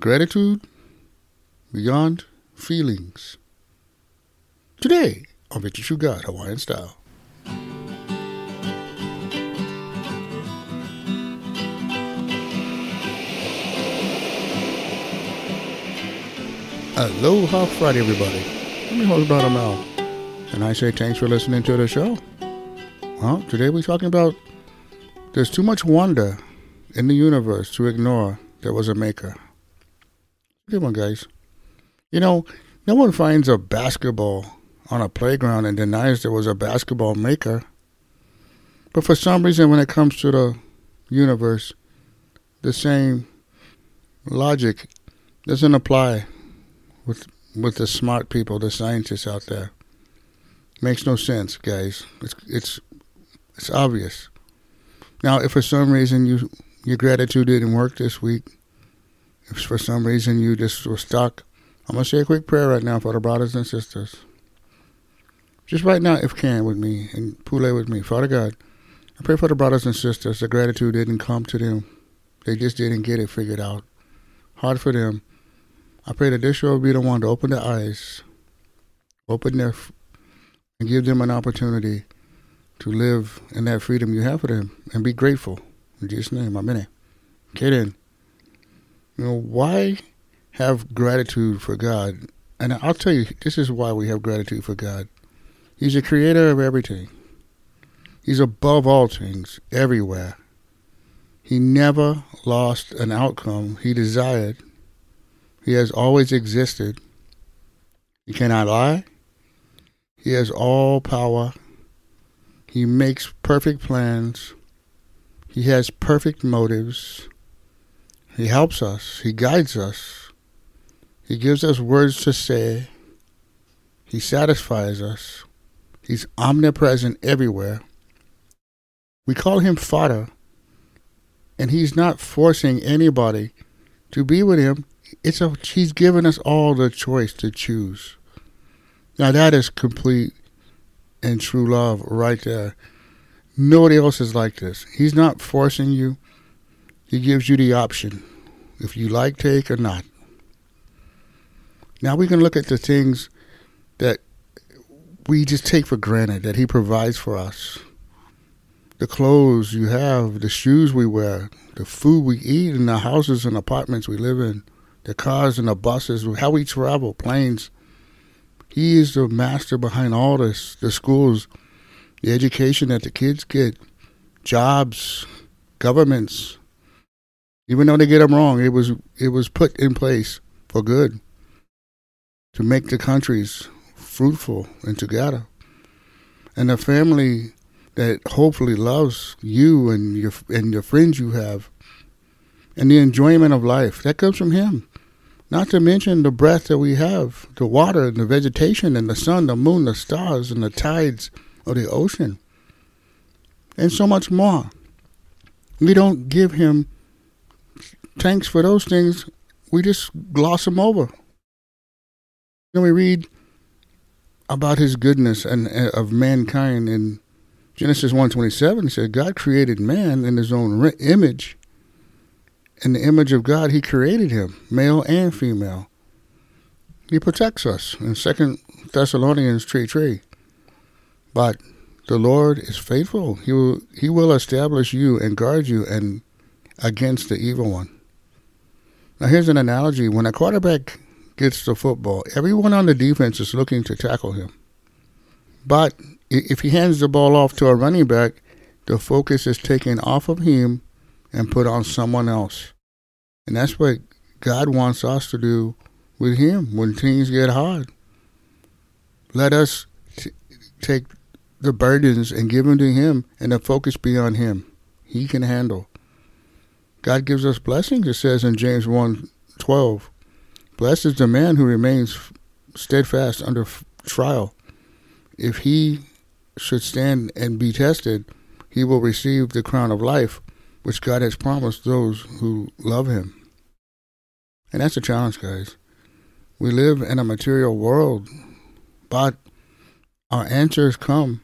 Gratitude Beyond Feelings. Today on Victory Through God Hawaiian Style. Aloha Friday, everybody. I'm your host, Brother Mel. And I say thanks for listening to the show. Well, today we're talking about there's too much wonder in the universe to ignore there was a maker. Good one, guys. You know, no one finds a basketball on a playground and denies there was a basketball maker. But for some reason, when it comes to the universe, the same logic doesn't apply with with the smart people, the scientists out there. Makes no sense, guys. It's it's it's obvious. Now, if for some reason you your gratitude didn't work this week, if for some reason you just were stuck, I'm gonna say a quick prayer right now for the brothers and sisters. Just right now, if can, with me and Pule with me, Father God, I pray for the brothers and sisters. The gratitude didn't come to them; they just didn't get it figured out. Hard for them I pray that this will be the one to open their eyes, open their, and give them an opportunity to live in that freedom you have for them and be grateful. In Jesus' name, amen. Get in. You know, why have gratitude for God? And I'll tell you, this is why we have gratitude for God. He's the creator of everything. He's above all things, everywhere. He never lost an outcome he desired he has always existed. He cannot lie. He has all power. He makes perfect plans. He has perfect motives. He helps us. He guides us. He gives us words to say. He satisfies us. He's omnipresent everywhere. We call him Father, and he's not forcing anybody to be with him it's a he's given us all the choice to choose. Now that is complete and true love right there. Nobody else is like this. He's not forcing you. He gives you the option if you like take or not. Now we can look at the things that we just take for granted that he provides for us. The clothes you have, the shoes we wear, the food we eat, and the houses and apartments we live in the cars and the buses, how we travel, planes. He is the master behind all this, the schools, the education that the kids get, jobs, governments. Even though they get them wrong, it was it was put in place for good to make the countries fruitful and together. And the family that hopefully loves you and your and your friends you have and the enjoyment of life that comes from him not to mention the breath that we have, the water and the vegetation and the sun, the moon, the stars, and the tides of the ocean, and so much more. We don't give him thanks for those things, we just gloss them over. Then we read about his goodness and of mankind in Genesis 1:27 it said God created man in his own image in the image of God, He created him, male and female. He protects us in Second Thessalonians 3 3. But the Lord is faithful. He will, he will establish you and guard you and against the evil one. Now, here's an analogy. When a quarterback gets the football, everyone on the defense is looking to tackle him. But if he hands the ball off to a running back, the focus is taken off of him and put on someone else. And that's what God wants us to do with Him when things get hard. Let us t- take the burdens and give them to Him, and the focus be on Him. He can handle. God gives us blessings, it says in James 1 12. Blessed is the man who remains steadfast under trial. If he should stand and be tested, he will receive the crown of life which God has promised those who love Him. And that's a challenge, guys. We live in a material world, but our answers come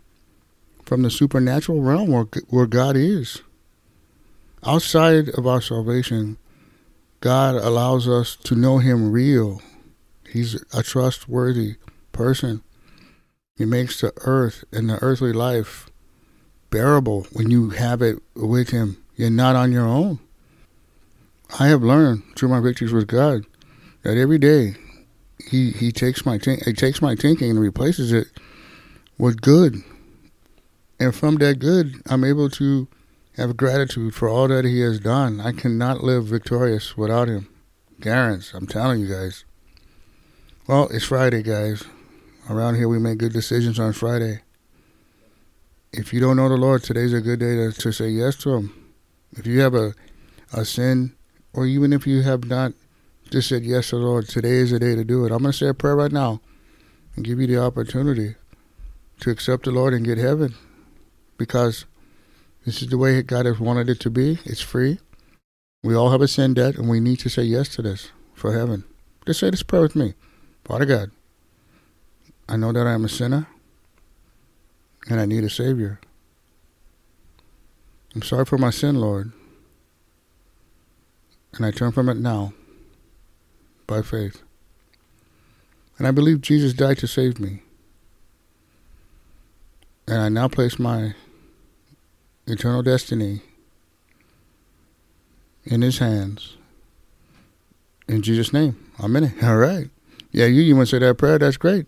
from the supernatural realm where, where God is. Outside of our salvation, God allows us to know Him real. He's a trustworthy person. He makes the earth and the earthly life bearable when you have it with Him. You're not on your own. I have learned through my victories with God that every day He He takes my He takes my thinking and replaces it with good, and from that good, I'm able to have gratitude for all that He has done. I cannot live victorious without Him. Garants, I'm telling you guys. Well, it's Friday, guys. Around here, we make good decisions on Friday. If you don't know the Lord, today's a good day to, to say yes to Him. If you have a, a sin, or even if you have not just said yes to the Lord, today is the day to do it. I'm going to say a prayer right now and give you the opportunity to accept the Lord and get heaven because this is the way God has wanted it to be. It's free. We all have a sin debt, and we need to say yes to this for heaven. Just say this prayer with me. Father God, I know that I am a sinner and I need a Savior. I'm sorry for my sin, Lord, and I turn from it now by faith. And I believe Jesus died to save me. And I now place my eternal destiny in his hands. In Jesus' name. It. All right. Yeah, you, you want to say that prayer? That's great.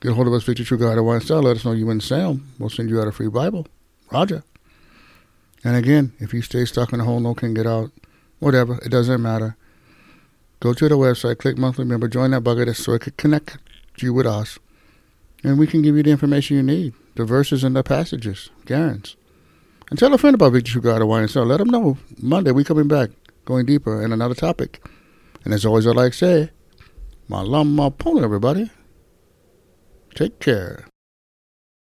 Get a hold of us, Victory Through God at One Star. Let us know you in Salem. We'll send you out a free Bible. Roger. And again, if you stay stuck in a hole, no can get out, whatever, it doesn't matter. Go to the website, click monthly member, join that bucket so it can connect you with us. And we can give you the information you need, the verses and the passages, guarantees. And tell a friend about Victory Through God Wine and Let them know Monday we coming back, going deeper in another topic. And as always, I like to say, malama pono, everybody. Take care.